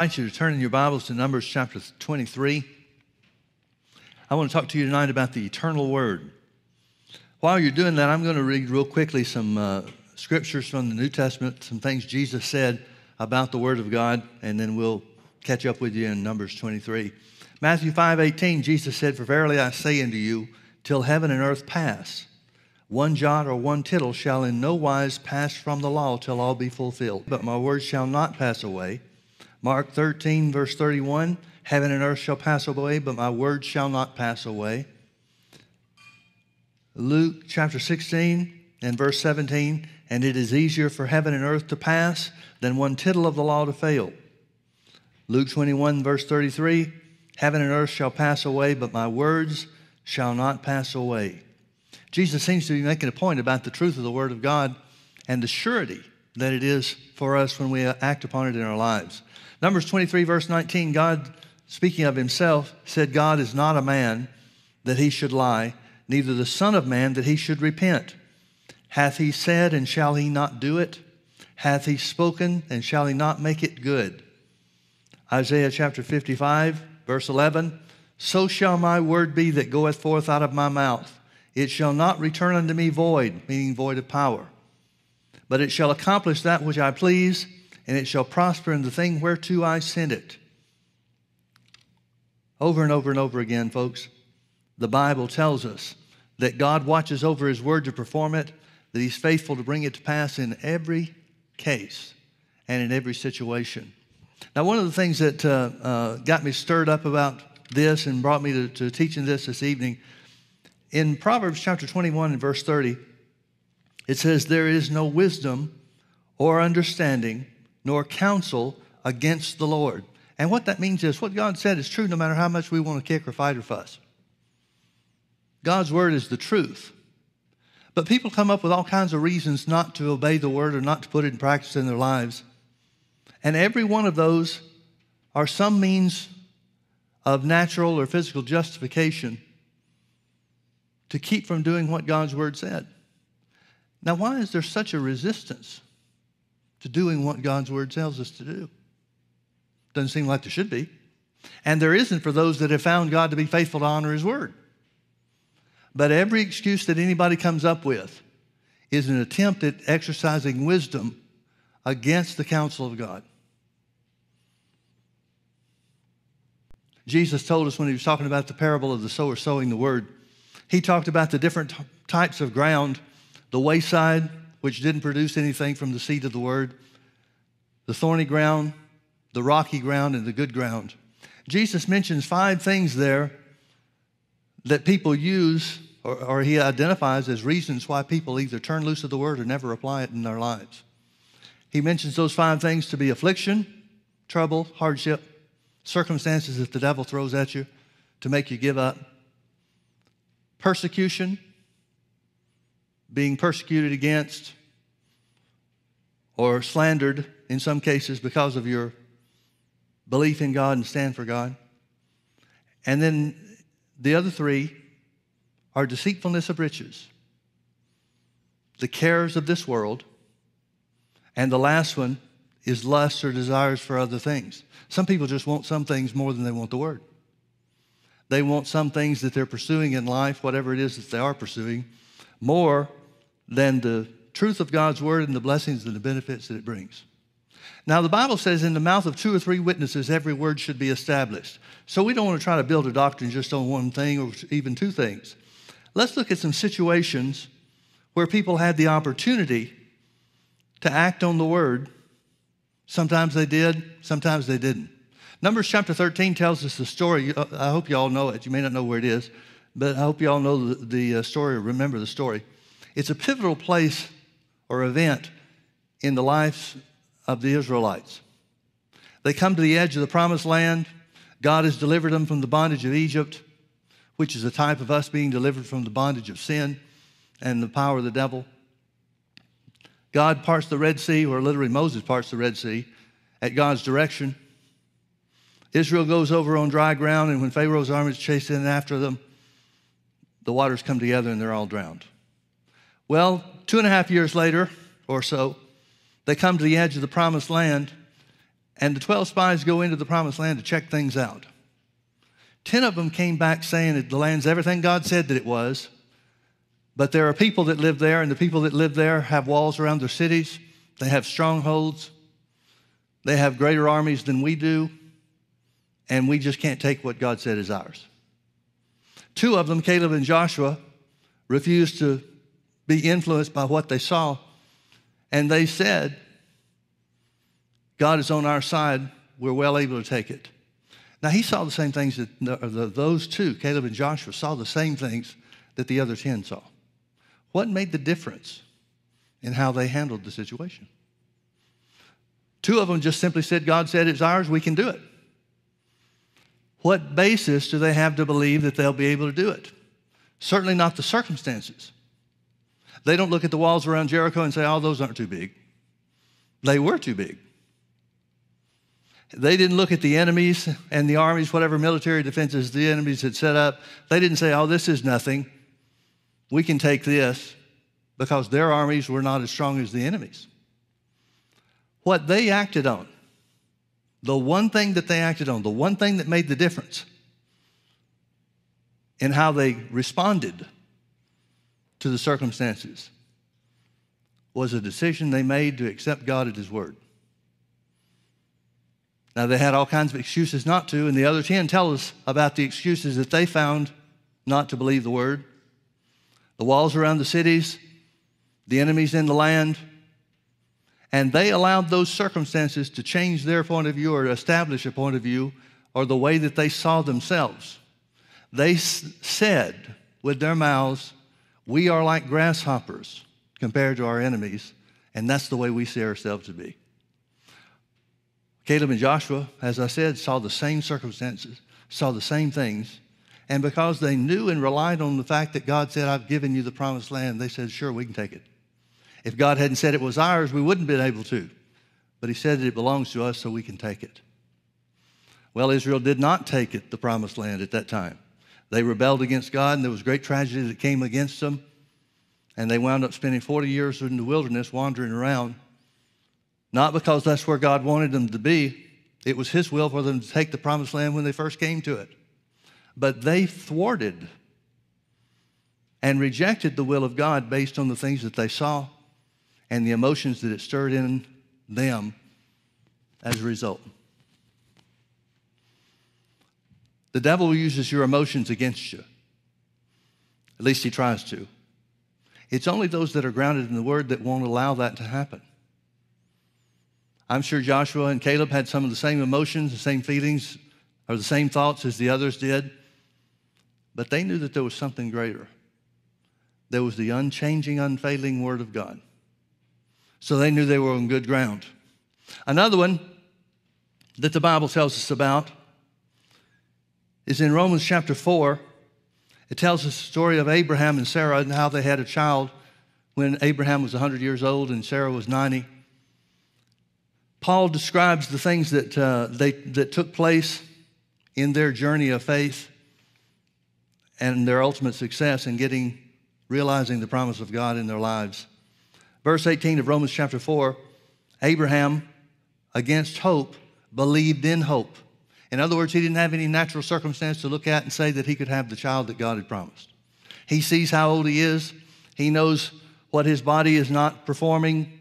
I invite you to turn in your Bibles to Numbers chapter 23. I want to talk to you tonight about the eternal word. While you're doing that, I'm going to read real quickly some uh, scriptures from the New Testament, some things Jesus said about the word of God, and then we'll catch up with you in Numbers 23. Matthew 5 18, Jesus said, For verily I say unto you, till heaven and earth pass, one jot or one tittle shall in no wise pass from the law till all be fulfilled. But my word shall not pass away. Mark 13, verse 31 Heaven and earth shall pass away, but my word shall not pass away. Luke chapter 16 and verse 17 And it is easier for heaven and earth to pass than one tittle of the law to fail. Luke 21, verse 33 Heaven and earth shall pass away, but my words shall not pass away. Jesus seems to be making a point about the truth of the Word of God and the surety that it is for us when we act upon it in our lives. Numbers 23, verse 19, God, speaking of himself, said, God is not a man that he should lie, neither the Son of Man that he should repent. Hath he said, and shall he not do it? Hath he spoken, and shall he not make it good? Isaiah chapter 55, verse 11, So shall my word be that goeth forth out of my mouth. It shall not return unto me void, meaning void of power, but it shall accomplish that which I please, and it shall prosper in the thing whereto I sent it. Over and over and over again, folks, the Bible tells us that God watches over His word to perform it, that He's faithful to bring it to pass in every case and in every situation. Now, one of the things that uh, uh, got me stirred up about this and brought me to, to teaching this this evening in Proverbs chapter 21 and verse 30, it says, There is no wisdom or understanding nor counsel against the Lord. And what that means is what God said is true no matter how much we want to kick or fight or fuss. God's word is the truth. But people come up with all kinds of reasons not to obey the word or not to put it in practice in their lives. And every one of those are some means of natural or physical justification to keep from doing what God's word said. Now, why is there such a resistance to doing what God's word tells us to do? Doesn't seem like there should be. And there isn't for those that have found God to be faithful to honor his word. But every excuse that anybody comes up with is an attempt at exercising wisdom against the counsel of God. Jesus told us when he was talking about the parable of the sower sowing the word he talked about the different t- types of ground the wayside, which didn't produce anything from the seed of the word, the thorny ground, the rocky ground, and the good ground. Jesus mentions five things there that people use, or, or he identifies as reasons why people either turn loose of the word or never apply it in their lives. He mentions those five things to be affliction, trouble, hardship, circumstances that the devil throws at you to make you give up, persecution, being persecuted against, or slandered in some cases because of your belief in God and stand for God. And then the other three are deceitfulness of riches, the cares of this world, and the last one is lust or desires for other things. Some people just want some things more than they want the word. They want some things that they're pursuing in life, whatever it is that they are pursuing, more than the truth of God's word and the blessings and the benefits that it brings. Now, the Bible says in the mouth of two or three witnesses, every word should be established. So we don't want to try to build a doctrine just on one thing or even two things. Let's look at some situations where people had the opportunity to act on the word. Sometimes they did, sometimes they didn't. Numbers chapter 13 tells us the story. I hope you all know it. You may not know where it is, but I hope you all know the, the uh, story or remember the story. It's a pivotal place or event in the lives of the Israelites. They come to the edge of the promised land. God has delivered them from the bondage of Egypt, which is a type of us being delivered from the bondage of sin and the power of the devil. God parts the Red Sea, or literally Moses parts the Red Sea at God's direction. Israel goes over on dry ground, and when Pharaoh's armies chase in after them, the waters come together and they're all drowned. Well, two and a half years later or so, they come to the edge of the promised land, And the 12 spies go into the promised land to check things out. 10 of them came back saying that the land's everything God said that it was. But there are people that live there, and the people that live there have walls around their cities. They have strongholds. They have greater armies than we do. And we just can't take what God said is ours. Two of them, Caleb and Joshua, refused to be influenced by what they saw. And they said, God is on our side. We're well able to take it. Now, he saw the same things that those two, Caleb and Joshua, saw the same things that the other 10 saw. What made the difference in how they handled the situation? Two of them just simply said, God said it's ours, we can do it. What basis do they have to believe that they'll be able to do it? Certainly not the circumstances. They don't look at the walls around Jericho and say, oh, those aren't too big. They were too big. They didn't look at the enemies and the armies, whatever military defenses the enemies had set up. They didn't say, oh, this is nothing. We can take this because their armies were not as strong as the enemies. What they acted on, the one thing that they acted on, the one thing that made the difference in how they responded to the circumstances was a decision they made to accept God at His word. Now, they had all kinds of excuses not to, and the other 10 tell us about the excuses that they found not to believe the word. The walls around the cities, the enemies in the land, and they allowed those circumstances to change their point of view or establish a point of view or the way that they saw themselves. They s- said with their mouths, We are like grasshoppers compared to our enemies, and that's the way we see ourselves to be. Caleb and Joshua, as I said, saw the same circumstances, saw the same things. And because they knew and relied on the fact that God said, I've given you the promised land, they said, Sure, we can take it. If God hadn't said it was ours, we wouldn't have been able to. But He said that it belongs to us, so we can take it. Well, Israel did not take it, the promised land, at that time. They rebelled against God, and there was great tragedy that came against them. And they wound up spending 40 years in the wilderness wandering around not because that's where God wanted them to be. It was His will for them to take the promised land when they first came to it. But they thwarted and rejected the will of God based on the things that they saw and the emotions that it stirred in them as a result. The devil uses your emotions against you. At least he tries to. It's only those that are grounded in the word that won't allow that to happen. I'm sure Joshua and Caleb had some of the same emotions, the same feelings, or the same thoughts as the others did, but they knew that there was something greater. There was the unchanging, unfailing Word of God. So they knew they were on good ground. Another one that the Bible tells us about is in Romans chapter 4. It tells the story of Abraham and Sarah and how they had a child when Abraham was 100 years old and Sarah was 90. Paul describes the things that, uh, they, that took place in their journey of faith and their ultimate success in getting, realizing the promise of God in their lives. Verse 18 of Romans chapter 4 Abraham, against hope, believed in hope. In other words, he didn't have any natural circumstance to look at and say that he could have the child that God had promised. He sees how old he is, he knows what his body is not performing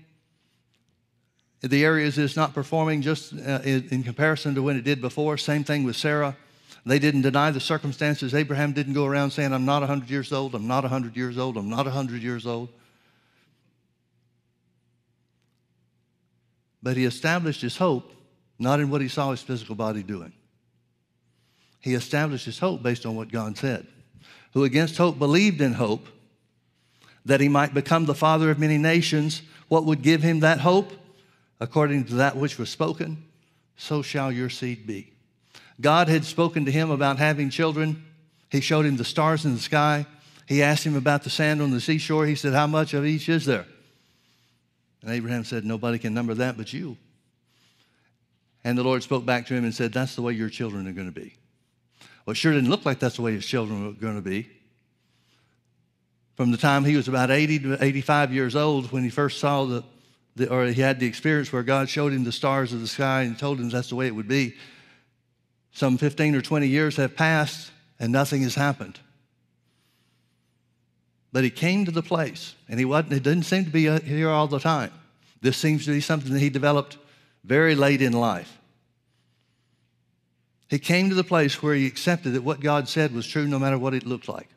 the areas it's not performing just uh, in comparison to when it did before. Same thing with Sarah. They didn't deny the circumstances. Abraham didn't go around saying, I'm not 100 years old, I'm not 100 years old, I'm not 100 years old. But he established his hope not in what he saw his physical body doing. He established his hope based on what God said. Who against hope believed in hope that he might become the father of many nations. What would give him that hope? according to that which was spoken, so shall your seed be. God had spoken to him about having children. He showed him the stars in the sky. He asked him about the sand on the seashore. He said, How much of each is there? And Abraham said, Nobody can number that but you. And the Lord spoke back to him and said, That's the way your children are going to be. Well, it sure didn't look like that's the way his children were going to be. From the time he was about 80 to 85 years old, when he first saw the the, or he had the experience where God showed him the stars of the sky and told him that's the way it would be. Some 15 or 20 years have passed and nothing has happened. But he came to the place, and he wasn't, it didn't seem to be uh, here all the time. This seems to be something that he developed very late in life. He came to the place where he accepted that what God said was true no matter what it looked like.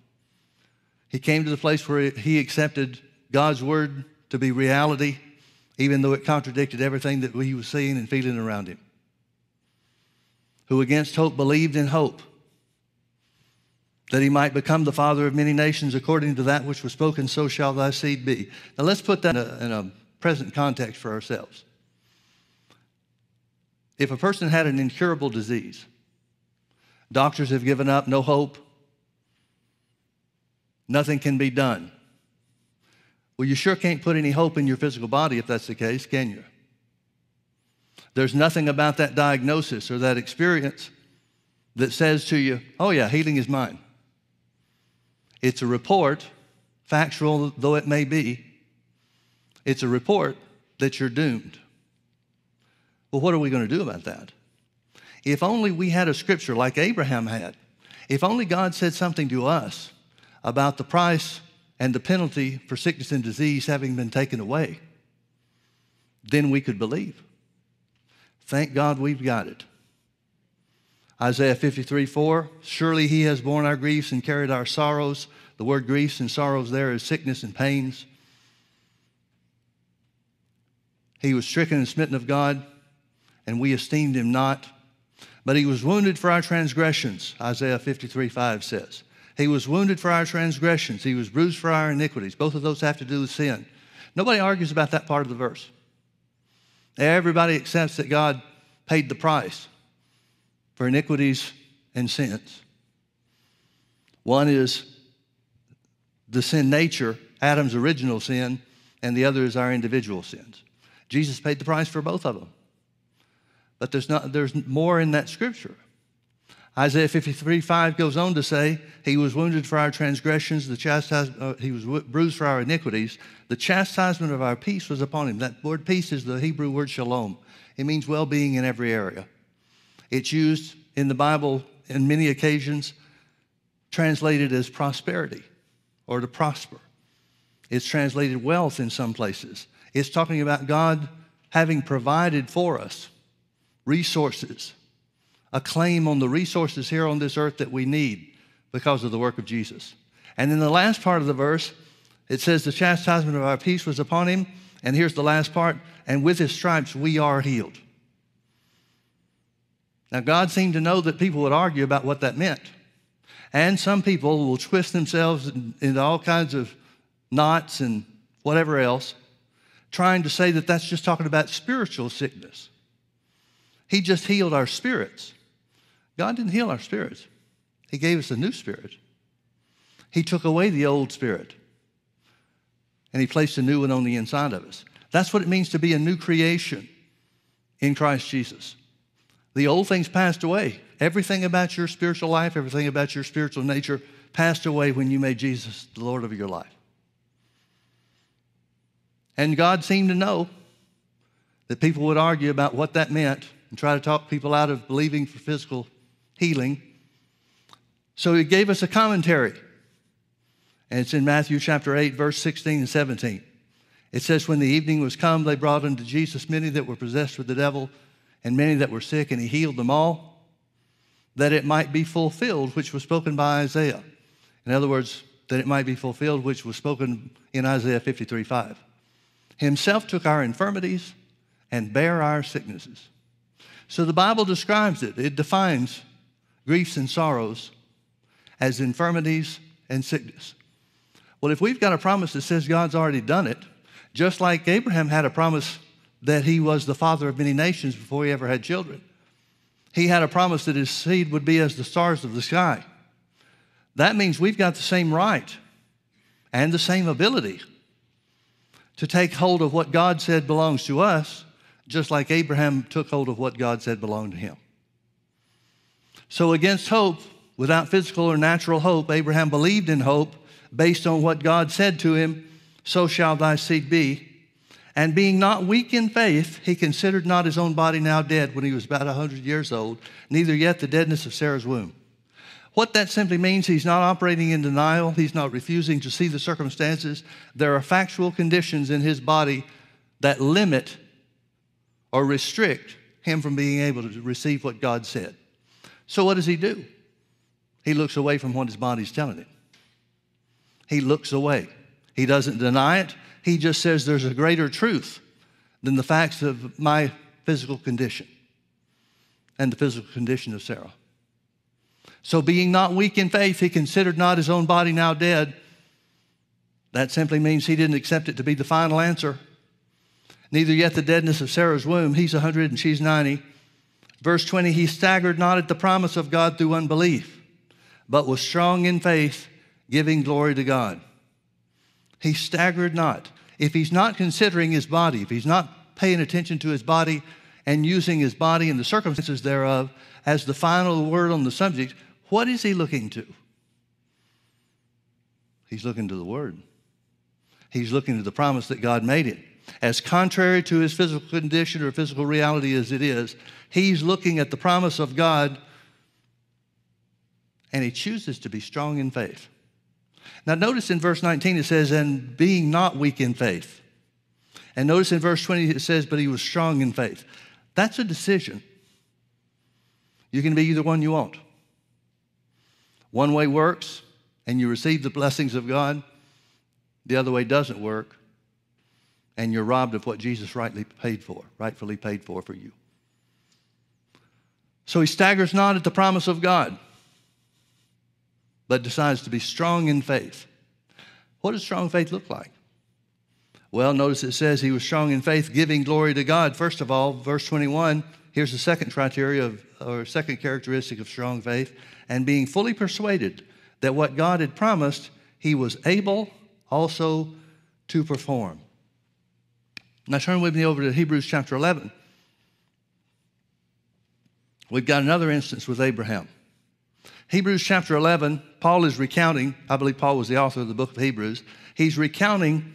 He came to the place where he accepted God's word to be reality, even though it contradicted everything that he was seeing and feeling around him. Who against hope believed in hope that he might become the father of many nations according to that which was spoken, so shall thy seed be. Now let's put that in a, in a present context for ourselves. If a person had an incurable disease, doctors have given up, no hope, nothing can be done. Well, you sure can't put any hope in your physical body if that's the case, can you? There's nothing about that diagnosis or that experience that says to you, oh, yeah, healing is mine. It's a report, factual though it may be, it's a report that you're doomed. Well, what are we going to do about that? If only we had a scripture like Abraham had, if only God said something to us about the price and the penalty for sickness and disease having been taken away, then we could believe. Thank God we've got it. Isaiah 53 4, surely he has borne our griefs and carried our sorrows. The word griefs and sorrows there is sickness and pains. He was stricken and smitten of God, and we esteemed him not. But he was wounded for our transgressions, Isaiah 53 5 says. He was wounded for our transgressions, he was bruised for our iniquities. Both of those have to do with sin. Nobody argues about that part of the verse. Everybody accepts that God paid the price for iniquities and sins. One is the sin nature, Adam's original sin, and the other is our individual sins. Jesus paid the price for both of them. But there's, not, there's more in that scripture. Isaiah 53 5 goes on to say, He was wounded for our transgressions, the chastisement, uh, He was bruised for our iniquities. The chastisement of our peace was upon Him. That word peace is the Hebrew word shalom, it means well being in every area. It's used in the Bible in many occasions, translated as prosperity or to prosper. It's translated wealth in some places. It's talking about God having provided for us resources, a claim on the resources here on this earth that we need because of the work of Jesus. And in the last part of the verse, it says, The chastisement of our peace was upon him. And here's the last part, and with his stripes we are healed. Now, God seemed to know that people would argue about what that meant. And some people will twist themselves into all kinds of knots and whatever else, trying to say that that's just talking about spiritual sickness. He just healed our spirits. God didn't heal our spirits, He gave us a new spirit. He took away the old spirit and He placed a new one on the inside of us. That's what it means to be a new creation in Christ Jesus. The old things passed away. Everything about your spiritual life, everything about your spiritual nature passed away when you made Jesus the Lord of your life. And God seemed to know that people would argue about what that meant and try to talk people out of believing for physical healing. So he gave us a commentary. And it's in Matthew chapter 8, verse 16 and 17. It says, When the evening was come, they brought unto Jesus many that were possessed with the devil and many that were sick, and he healed them all, that it might be fulfilled, which was spoken by Isaiah. In other words, that it might be fulfilled, which was spoken in Isaiah 53 5. Himself took our infirmities and bare our sicknesses. So the Bible describes it, it defines griefs and sorrows as infirmities and sickness. Well, if we've got a promise that says God's already done it, just like Abraham had a promise that he was the father of many nations before he ever had children. He had a promise that his seed would be as the stars of the sky. That means we've got the same right and the same ability to take hold of what God said belongs to us, just like Abraham took hold of what God said belonged to him. So, against hope, without physical or natural hope, Abraham believed in hope based on what God said to him, So shall thy seed be. And being not weak in faith, he considered not his own body now dead when he was about a 100 years old, neither yet the deadness of Sarah's womb. What that simply means, he's not operating in denial. He's not refusing to see the circumstances. There are factual conditions in his body that limit or restrict him from being able to receive what God said. So, what does he do? He looks away from what his body's telling him. He looks away. He doesn't deny it. He just says there's a greater truth than the facts of my physical condition and the physical condition of Sarah. So, being not weak in faith, he considered not his own body now dead. That simply means he didn't accept it to be the final answer. Neither yet the deadness of Sarah's womb. He's 100 and she's 90. Verse 20, he staggered not at the promise of God through unbelief, but was strong in faith, giving glory to God. He staggered not. If he's not considering his body, if he's not paying attention to his body and using his body and the circumstances thereof as the final word on the subject, what is he looking to? He's looking to the Word. He's looking to the promise that God made him. As contrary to his physical condition or physical reality as it is, he's looking at the promise of God and he chooses to be strong in faith. Now, notice in verse 19 it says, and being not weak in faith. And notice in verse 20 it says, but he was strong in faith. That's a decision. You can be either one you want. One way works and you receive the blessings of God, the other way doesn't work and you're robbed of what Jesus rightly paid for, rightfully paid for for you. So he staggers not at the promise of God, but decides to be strong in faith. What does strong faith look like? Well, notice it says he was strong in faith, giving glory to God. First of all, verse 21, here's the second criteria of, or second characteristic of strong faith and being fully persuaded that what God had promised, he was able also to perform. Now turn with me over to Hebrews chapter 11. We've got another instance with Abraham. Hebrews chapter 11, Paul is recounting, I believe Paul was the author of the book of Hebrews. He's recounting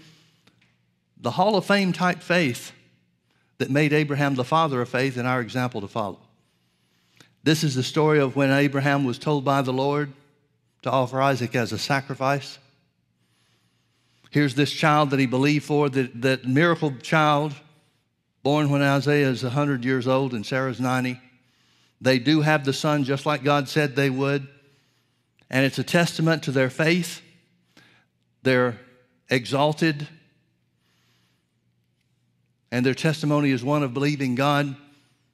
the Hall of Fame type faith that made Abraham the father of faith and our example to follow. This is the story of when Abraham was told by the Lord to offer Isaac as a sacrifice. Here's this child that he believed for, that, that miracle child, born when Isaiah is 100 years old and Sarah's 90. They do have the son just like God said they would. And it's a testament to their faith. They're exalted. And their testimony is one of believing God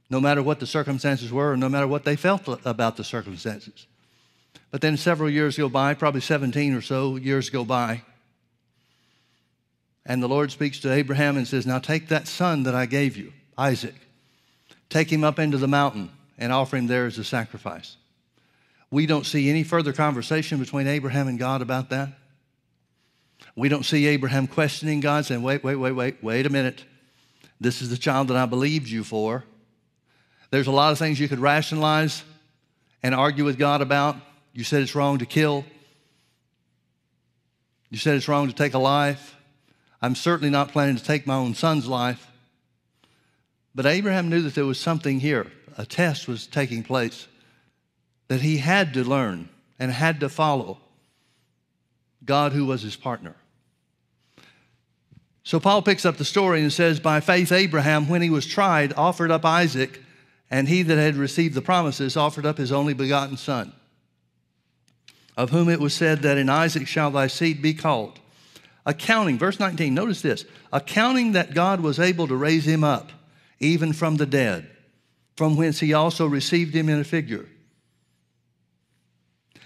no matter what the circumstances were, no matter what they felt about the circumstances. But then several years go by, probably 17 or so years go by. And the Lord speaks to Abraham and says, Now take that son that I gave you, Isaac, take him up into the mountain and offer him there as a sacrifice. We don't see any further conversation between Abraham and God about that. We don't see Abraham questioning God, saying, Wait, wait, wait, wait, wait a minute. This is the child that I believed you for. There's a lot of things you could rationalize and argue with God about. You said it's wrong to kill. You said it's wrong to take a life. I'm certainly not planning to take my own son's life. But Abraham knew that there was something here. A test was taking place that he had to learn and had to follow God, who was his partner. So Paul picks up the story and says, By faith, Abraham, when he was tried, offered up Isaac and he that had received the promises offered up his only begotten son, of whom it was said that in Isaac shall thy seed be called. Accounting, verse 19, notice this accounting that God was able to raise him up, even from the dead, from whence he also received him in a figure.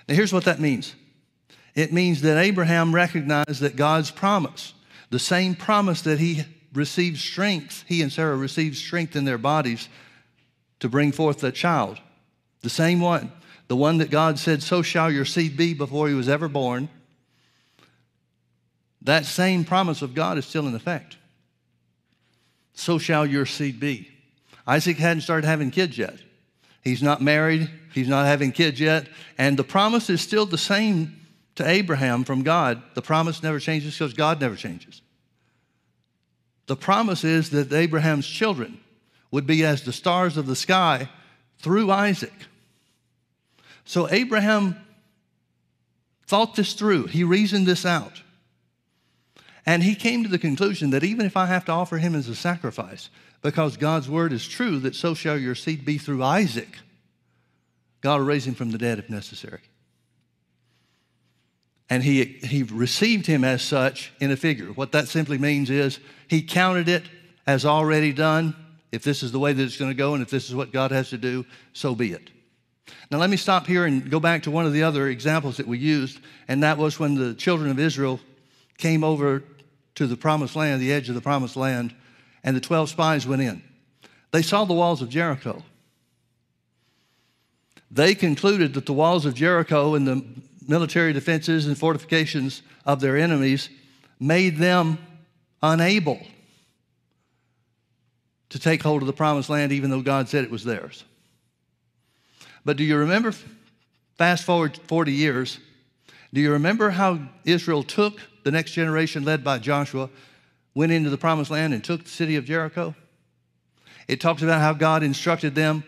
Now, here's what that means it means that Abraham recognized that God's promise, the same promise that he received strength, he and Sarah received strength in their bodies to bring forth the child. The same one, the one that God said, So shall your seed be before he was ever born. That same promise of God is still in effect. So shall your seed be. Isaac hadn't started having kids yet. He's not married, he's not having kids yet, and the promise is still the same to Abraham from God. The promise never changes because God never changes. The promise is that Abraham's children would be as the stars of the sky through Isaac. So Abraham thought this through, he reasoned this out. And he came to the conclusion that even if I have to offer him as a sacrifice, because God's word is true, that so shall your seed be through Isaac, God will raise him from the dead if necessary. And he, he received him as such in a figure. What that simply means is he counted it as already done. If this is the way that it's going to go and if this is what God has to do, so be it. Now, let me stop here and go back to one of the other examples that we used, and that was when the children of Israel came over to the promised land, the edge of the promised land, and the 12 spies went in. They saw the walls of Jericho. They concluded that the walls of Jericho and the military defenses and fortifications of their enemies made them unable to take hold of the promised land, even though God said it was theirs. But do you remember, fast forward 40 years, do you remember how Israel took the next generation, led by Joshua, went into the promised land and took the city of Jericho? It talks about how God instructed them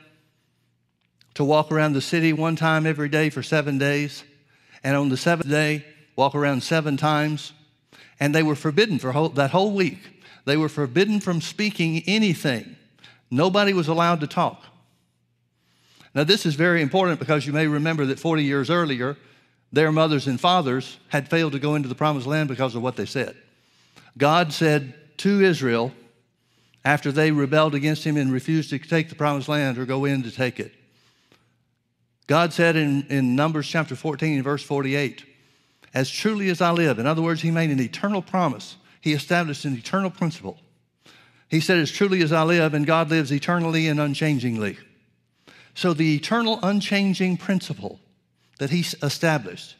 to walk around the city one time every day for seven days, and on the seventh day, walk around seven times. And they were forbidden for whole, that whole week. They were forbidden from speaking anything. Nobody was allowed to talk. Now, this is very important because you may remember that 40 years earlier, their mothers and fathers had failed to go into the promised land because of what they said. God said to Israel, after they rebelled against him and refused to take the promised land or go in to take it, God said in, in Numbers chapter 14, verse 48, As truly as I live, in other words, He made an eternal promise, He established an eternal principle. He said, As truly as I live, and God lives eternally and unchangingly. So the eternal, unchanging principle that He established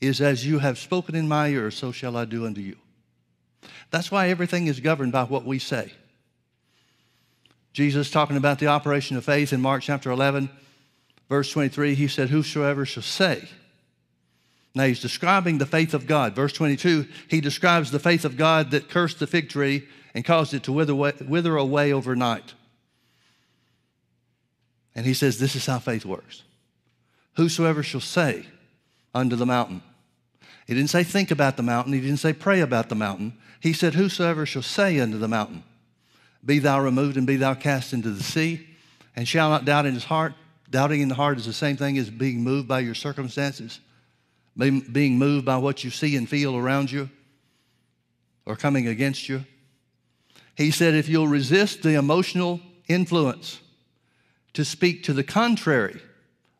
is, As you have spoken in my ears, so shall I do unto you. That's why everything is governed by what we say. Jesus talking about the operation of faith in Mark chapter 11 verse 23, he said, Whosoever shall say. Now he's describing the faith of God. Verse 22, he describes the faith of God that cursed the fig tree and caused it to wither away, wither away overnight. And he says, This is how faith works. Whosoever shall say unto the mountain. He didn't say think about the mountain. He didn't say pray about the mountain. He said, Whosoever shall say unto the mountain, Be thou removed and be thou cast into the sea, and shall not doubt in his heart, Doubting in the heart is the same thing as being moved by your circumstances, being moved by what you see and feel around you or coming against you. He said, if you'll resist the emotional influence to speak to the contrary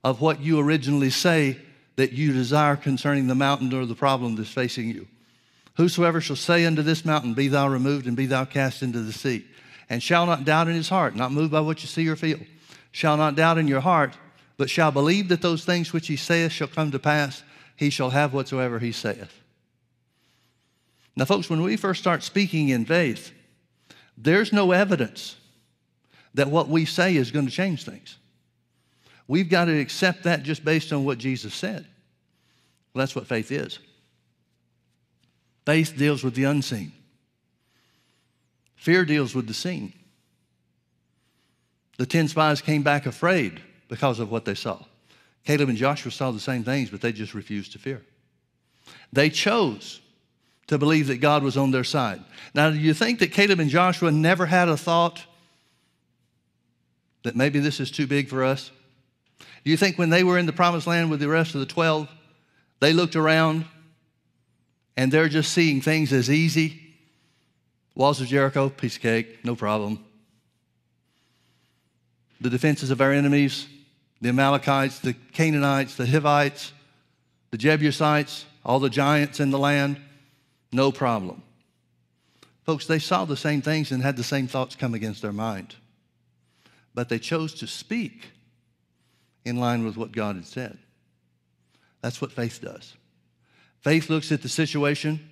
of what you originally say that you desire concerning the mountain or the problem that's facing you. Whosoever shall say unto this mountain, Be thou removed and be thou cast into the sea, and shall not doubt in his heart, not moved by what you see or feel, shall not doubt in your heart, but shall believe that those things which he saith shall come to pass, he shall have whatsoever he saith. Now, folks, when we first start speaking in faith, there's no evidence that what we say is going to change things. We've got to accept that just based on what Jesus said. Well, that's what faith is. Faith deals with the unseen. Fear deals with the seen. The 10 spies came back afraid because of what they saw. Caleb and Joshua saw the same things, but they just refused to fear. They chose to believe that God was on their side. Now, do you think that Caleb and Joshua never had a thought that maybe this is too big for us? Do you think when they were in the promised land with the rest of the 12, they looked around and they're just seeing things as easy? Walls of Jericho, piece of cake, no problem the defenses of our enemies, the Amalekites, the Canaanites, the Hivites, the Jebusites, all the giants in the land, no problem. Folks, they saw the same things and had the same thoughts come against their mind. But they chose to speak in line with what God had said. That's what faith does. Faith looks at the situation.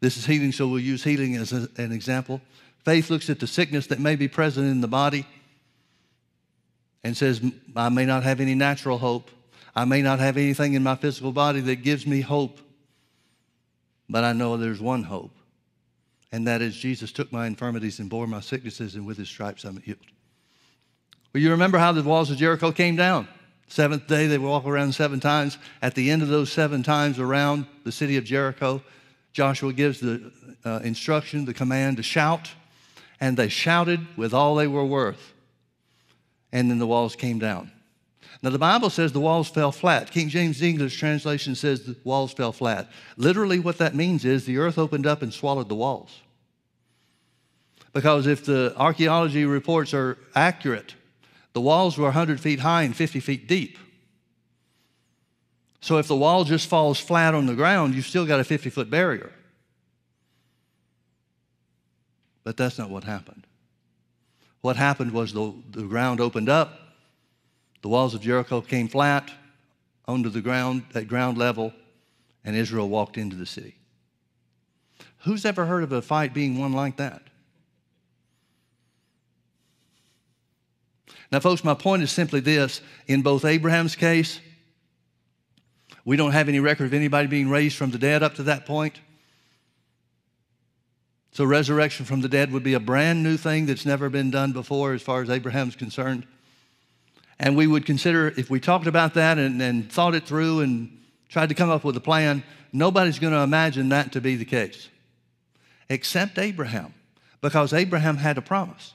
This is healing, so we'll use healing as a, an example. Faith looks at the sickness that may be present in the body and says, I may not have any natural hope. I may not have anything in my physical body that gives me hope, but I know there's one hope, And that is, Jesus took my infirmities and bore my sicknesses, and with his stripes I'm healed. Well, you remember how the walls of Jericho came down? Seventh day, they walk around seven times. At the end of those seven times around the city of Jericho, Joshua gives the uh, instruction, the command to shout, and they shouted with all they were worth. And then the walls came down. Now, the Bible says the walls fell flat. King James English translation says the walls fell flat. Literally, what that means is the earth opened up and swallowed the walls. Because if the archaeology reports are accurate, the walls were 100 feet high and 50 feet deep. So if the wall just falls flat on the ground, you've still got a 50 foot barrier. But that's not what happened. What happened was the, the ground opened up, the walls of Jericho came flat onto the ground at ground level, and Israel walked into the city. Who's ever heard of a fight being won like that? Now, folks, my point is simply this in both Abraham's case, we don't have any record of anybody being raised from the dead up to that point. So, resurrection from the dead would be a brand new thing that's never been done before as far as Abraham's concerned. And we would consider, if we talked about that and, and thought it through and tried to come up with a plan, nobody's going to imagine that to be the case, except Abraham, because Abraham had a promise.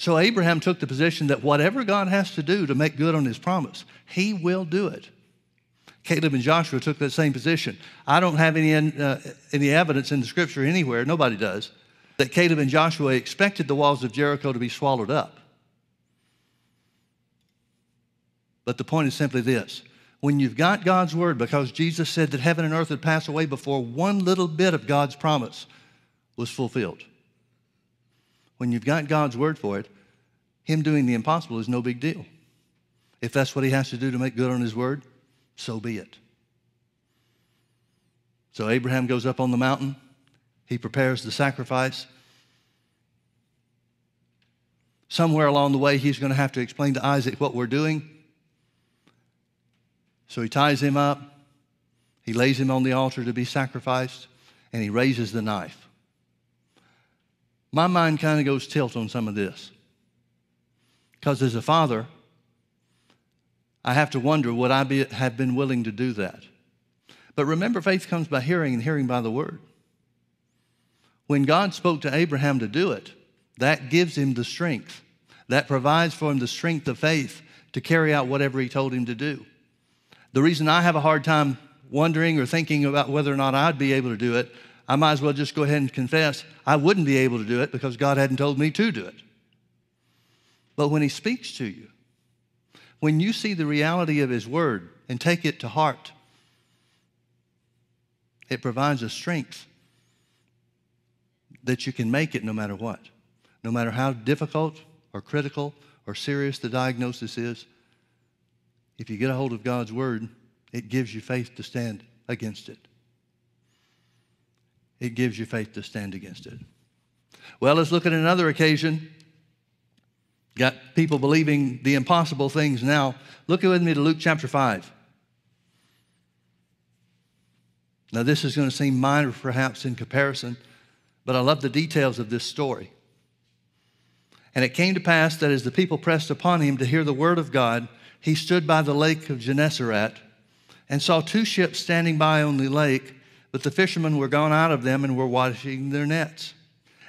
So Abraham took the position that whatever God has to do to make good on his promise, he will do it. Caleb and Joshua took that same position. I don't have any, uh, any evidence in the scripture anywhere, nobody does, that Caleb and Joshua expected the walls of Jericho to be swallowed up. But the point is simply this when you've got God's word, because Jesus said that heaven and earth would pass away before one little bit of God's promise was fulfilled when you've got God's word for it, Him doing the impossible is no big deal. If that's what He has to do to make good on His word, so be it. So Abraham goes up on the mountain, he prepares the sacrifice. Somewhere along the way, he's going to have to explain to Isaac what we're doing. So he ties him up, he lays him on the altar to be sacrificed, and he raises the knife my mind kind of goes tilt on some of this. Because as a father, I have to wonder would I be, have been willing to do that? But remember, faith comes by hearing, and hearing by the word. When God spoke to Abraham to do it, that gives him the strength. That provides for him the strength of faith to carry out whatever he told him to do. The reason I have a hard time wondering or thinking about whether or not I'd be able to do it, I might as well just go ahead and confess I wouldn't be able to do it because God hadn't told me to do it. But when He speaks to you, when you see the reality of His Word and take it to heart, it provides a strength that you can make it no matter what. No matter how difficult or critical or serious the diagnosis is, if you get a hold of God's Word, it gives you faith to stand against it it gives you faith to stand against it. Well, let's look at another occasion. Got people believing the impossible things now. Look with me to Luke chapter 5. Now, this is going to seem minor perhaps in comparison, but I love the details of this story. And it came to pass that as the people pressed upon him to hear the word of God, he stood by the lake of Gennesaret and saw two ships standing by on the lake but the fishermen were gone out of them and were washing their nets.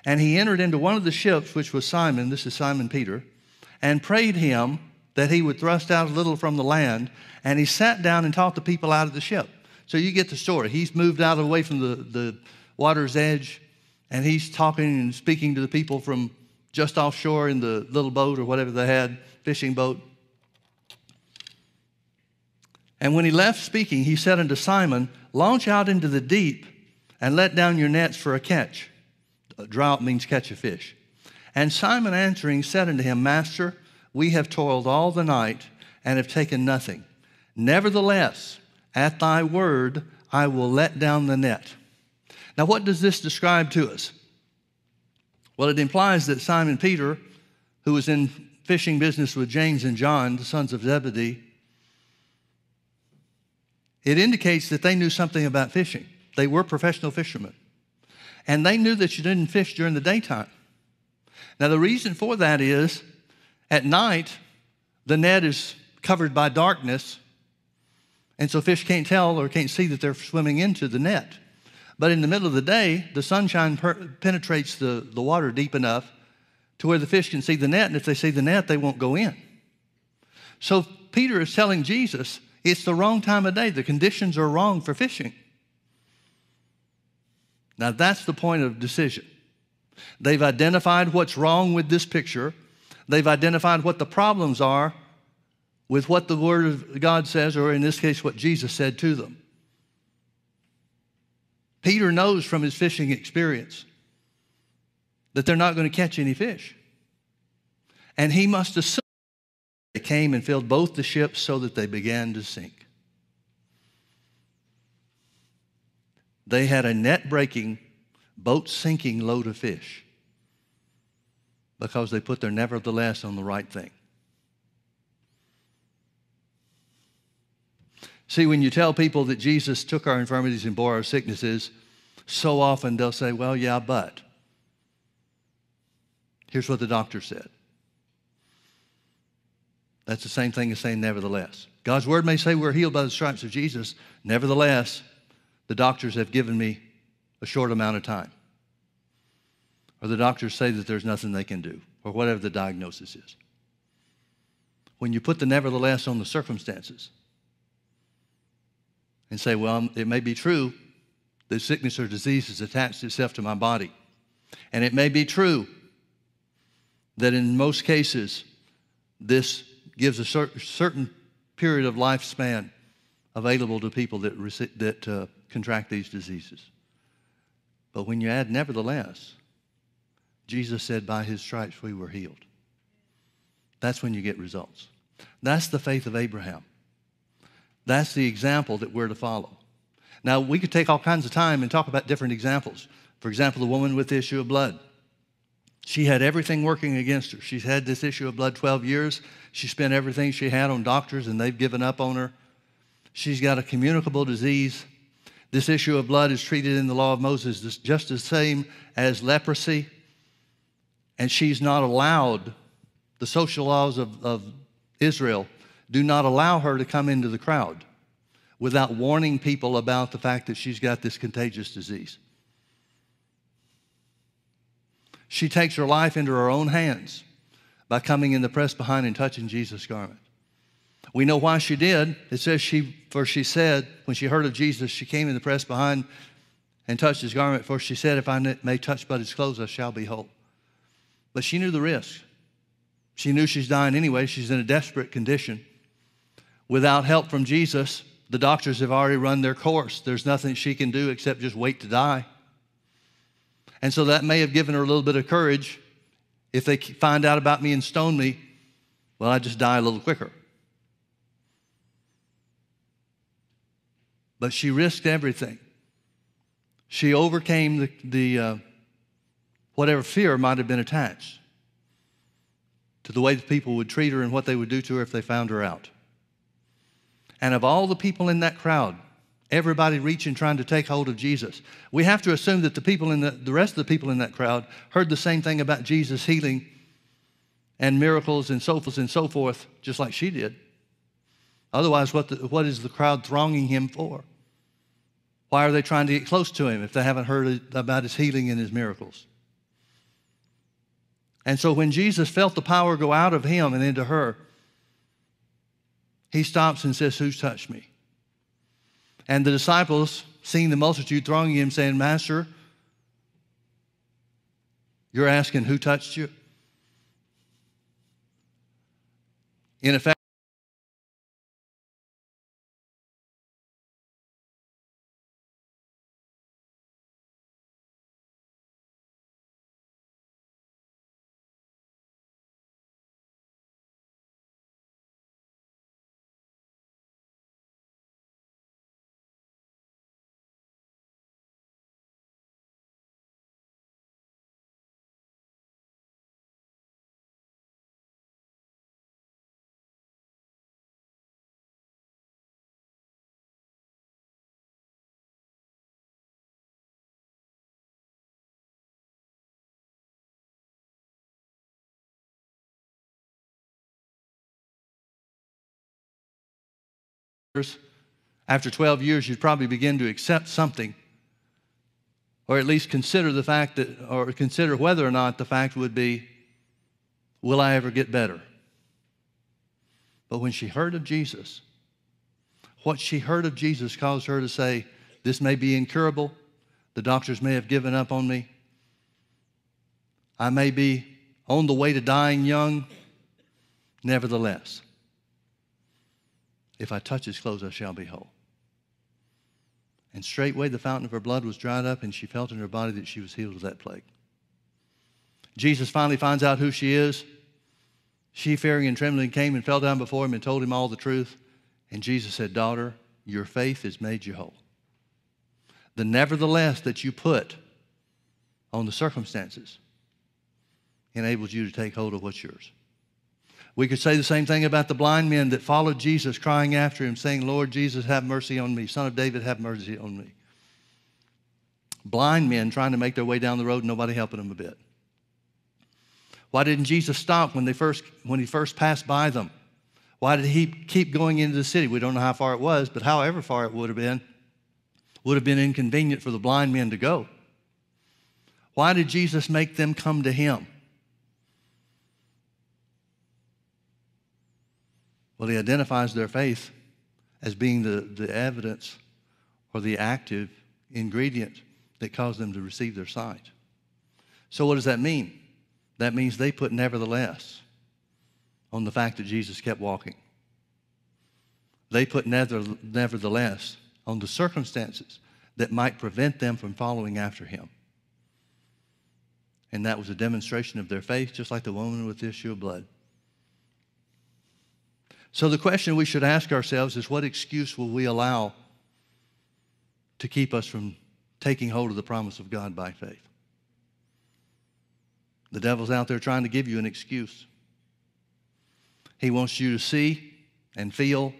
And he entered into one of the ships, which was Simon, this is Simon Peter, and prayed him that he would thrust out a little from the land. And he sat down and taught the people out of the ship. So you get the story. He's moved out away from the, the water's edge, and he's talking and speaking to the people from just offshore in the little boat or whatever they had, fishing boat. And when he left speaking, he said unto Simon, Launch out into the deep and let down your nets for a catch. Draw out means catch a fish. And Simon answering said unto him, Master, we have toiled all the night and have taken nothing. Nevertheless, at thy word, I will let down the net. Now, what does this describe to us? Well, it implies that Simon Peter, who was in fishing business with James and John, the sons of Zebedee, it indicates that they knew something about fishing. They were professional fishermen. And they knew that you didn't fish during the daytime. Now, the reason for that is at night, the net is covered by darkness, and so fish can't tell or can't see that they're swimming into the net. But in the middle of the day, the sunshine per- penetrates the, the water deep enough to where the fish can see the net, and if they see the net, they won't go in. So Peter is telling Jesus, it's the wrong time of day. The conditions are wrong for fishing. Now, that's the point of decision. They've identified what's wrong with this picture, they've identified what the problems are with what the Word of God says, or in this case, what Jesus said to them. Peter knows from his fishing experience that they're not going to catch any fish. And he must assume they came and filled both the ships so that they began to sink. They had a net breaking, boat sinking load of fish because they put their nevertheless on the right thing. See, when you tell people that Jesus took our infirmities and bore our sicknesses, so often they'll say, Well, yeah, but. Here's what the doctor said. That's the same thing as saying nevertheless. God's word may say we're healed by the stripes of Jesus. Nevertheless, the doctors have given me a short amount of time. Or the doctors say that there's nothing they can do, or whatever the diagnosis is. When you put the nevertheless on the circumstances, and say, well, um, it may be true that sickness or disease has attached itself to my body. And it may be true that in most cases, this gives a cer- certain period of lifespan available to people that, rec- that uh, contract these diseases. But when you add nevertheless, Jesus said, by his stripes we were healed. That's when you get results. That's the faith of Abraham. That's the example that we're to follow. Now, we could take all kinds of time and talk about different examples. For example, the woman with the issue of blood. She had everything working against her. She's had this issue of blood 12 years. She spent everything she had on doctors, and they've given up on her. She's got a communicable disease. This issue of blood is treated in the law of Moses just the same as leprosy. And she's not allowed, the social laws of, of Israel do not allow her to come into the crowd without warning people about the fact that she's got this contagious disease. She takes her life into her own hands by coming in the press behind and touching Jesus' garment. We know why she did. It says she, for she said, when she heard of Jesus, she came in the press behind and touched his garment, for she said, If I may touch but his clothes, I shall be whole. But she knew the risk. She knew she's dying anyway. She's in a desperate condition. Without help from Jesus, the doctors have already run their course. There's nothing she can do except just wait to die. And so that may have given her a little bit of courage. If they find out about me and stone me, well, I just die a little quicker. But she risked everything. She overcame the, the uh, whatever fear might have been attached to the way the people would treat her and what they would do to her if they found her out. And of all the people in that crowd, everybody reaching trying to take hold of Jesus, we have to assume that the people in the, the rest of the people in that crowd heard the same thing about Jesus healing and miracles and so forth and so forth, just like she did. Otherwise, what, the, what is the crowd thronging him for? Why are they trying to get close to him if they haven't heard about his healing and his miracles? And so when Jesus felt the power go out of him and into her, he stops and says, Who's touched me? And the disciples, seeing the multitude thronging him, saying, Master, you're asking who touched you? In effect, after 12 years, you'd probably begin to accept something, or at least consider the fact that, or consider whether or not the fact would be, will I ever get better? But when she heard of Jesus, what she heard of Jesus caused her to say, This may be incurable. The doctors may have given up on me. I may be on the way to dying young. Nevertheless, if I touch his clothes, I shall be whole. And straightway the fountain of her blood was dried up, and she felt in her body that she was healed of that plague. Jesus finally finds out who she is. She, fearing and trembling, came and fell down before him and told him all the truth. And Jesus said, Daughter, your faith has made you whole. The nevertheless that you put on the circumstances enables you to take hold of what's yours. We could say the same thing about the blind men that followed Jesus, crying after him, saying, Lord Jesus, have mercy on me. Son of David, have mercy on me. Blind men trying to make their way down the road, nobody helping them a bit. Why didn't Jesus stop when, they first, when he first passed by them? Why did he keep going into the city? We don't know how far it was, but however far it would have been, would have been inconvenient for the blind men to go. Why did Jesus make them come to him? Well, he identifies their faith as being the, the evidence or the active ingredient that caused them to receive their sight. So, what does that mean? That means they put nevertheless on the fact that Jesus kept walking. They put nevertheless on the circumstances that might prevent them from following after him. And that was a demonstration of their faith, just like the woman with the issue of blood. So the question we should ask ourselves is what excuse will we allow to keep us from taking hold of the promise of God by faith? The devil's out there trying to give you an excuse. He wants you to see and feel,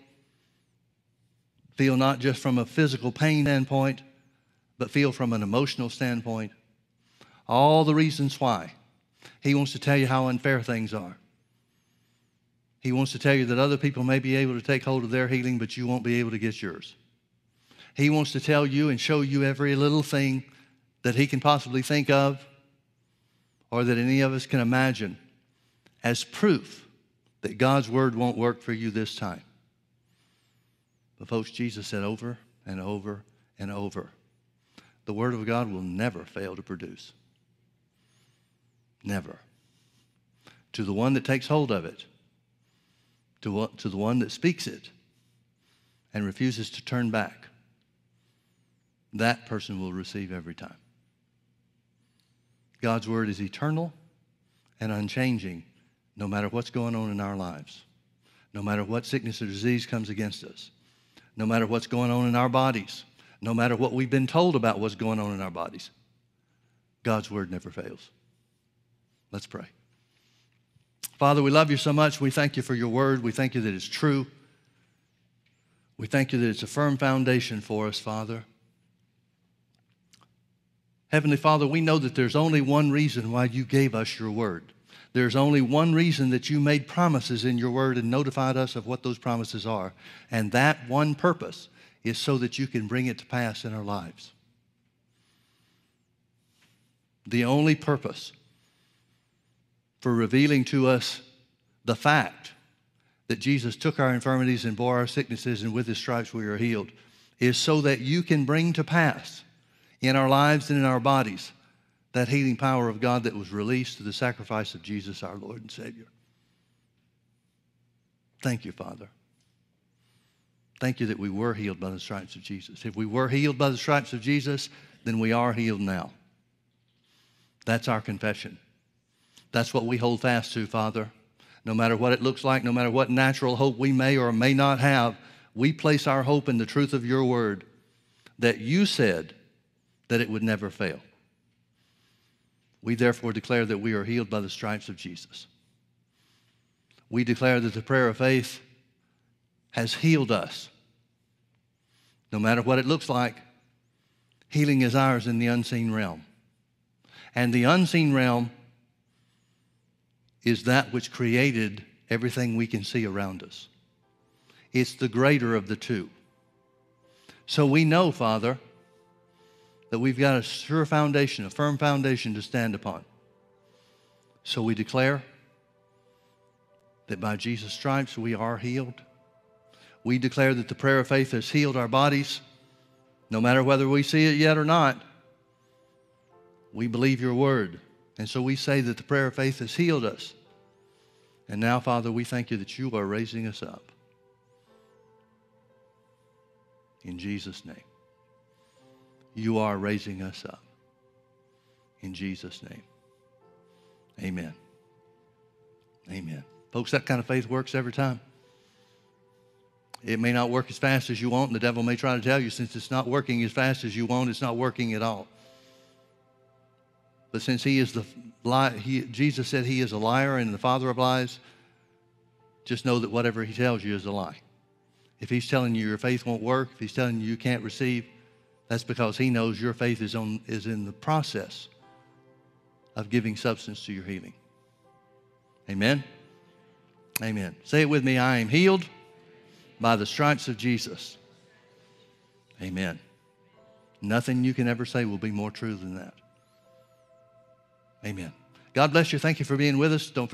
feel not just from a physical pain standpoint, but feel from an emotional standpoint. All the reasons why. He wants to tell you how unfair things are. He wants to tell you that other people may be able to take hold of their healing, but you won't be able to get yours. He wants to tell you and show you every little thing that he can possibly think of or that any of us can imagine as proof that God's word won't work for you this time. But, folks, Jesus said over and over and over the word of God will never fail to produce. Never. To the one that takes hold of it, to, to the one that speaks it and refuses to turn back, that person will receive every time. God's word is eternal and unchanging no matter what's going on in our lives, no matter what sickness or disease comes against us, no matter what's going on in our bodies, no matter what we've been told about what's going on in our bodies. God's word never fails. Let's pray. Father, we love you so much. We thank you for your word. We thank you that it's true. We thank you that it's a firm foundation for us, Father. Heavenly Father, we know that there's only one reason why you gave us your word. There's only one reason that you made promises in your word and notified us of what those promises are. And that one purpose is so that you can bring it to pass in our lives. The only purpose for revealing to us the fact that Jesus took our infirmities and bore our sicknesses, and with his stripes we are healed, is so that you can bring to pass in our lives and in our bodies that healing power of God that was released through the sacrifice of Jesus, our Lord and Savior. Thank you, Father. Thank you that we were healed by the stripes of Jesus. If we were healed by the stripes of Jesus, then we are healed now. That's our confession. That's what we hold fast to, Father. No matter what it looks like, no matter what natural hope we may or may not have, we place our hope in the truth of your word that you said that it would never fail. We therefore declare that we are healed by the stripes of Jesus. We declare that the prayer of faith has healed us. No matter what it looks like, healing is ours in the unseen realm. And the unseen realm is that which created everything we can see around us. it's the greater of the two. So we know, Father, that we've got a sure foundation, a firm foundation to stand upon. So we declare that by Jesus' stripes we are healed. We declare that the prayer of faith has healed our bodies, no matter whether we see it yet or not. We believe your word. And so we say that the prayer of faith has healed us. And now, Father, we thank you that you are raising us up. In Jesus' name. You are raising us up. In Jesus' name. Amen. Amen. Folks, that kind of faith works every time. It may not work as fast as you want, and the devil may try to tell you since it's not working as fast as you want, it's not working at all. But since he is the lie, he, Jesus said he is a liar and the father of lies, just know that whatever he tells you is a lie. If he's telling you your faith won't work, if he's telling you you can't receive, that's because he knows your faith is, on, is in the process of giving substance to your healing. Amen? Amen. Say it with me I am healed by the stripes of Jesus. Amen. Nothing you can ever say will be more true than that. Amen. God bless you. Thank you for being with us. Don't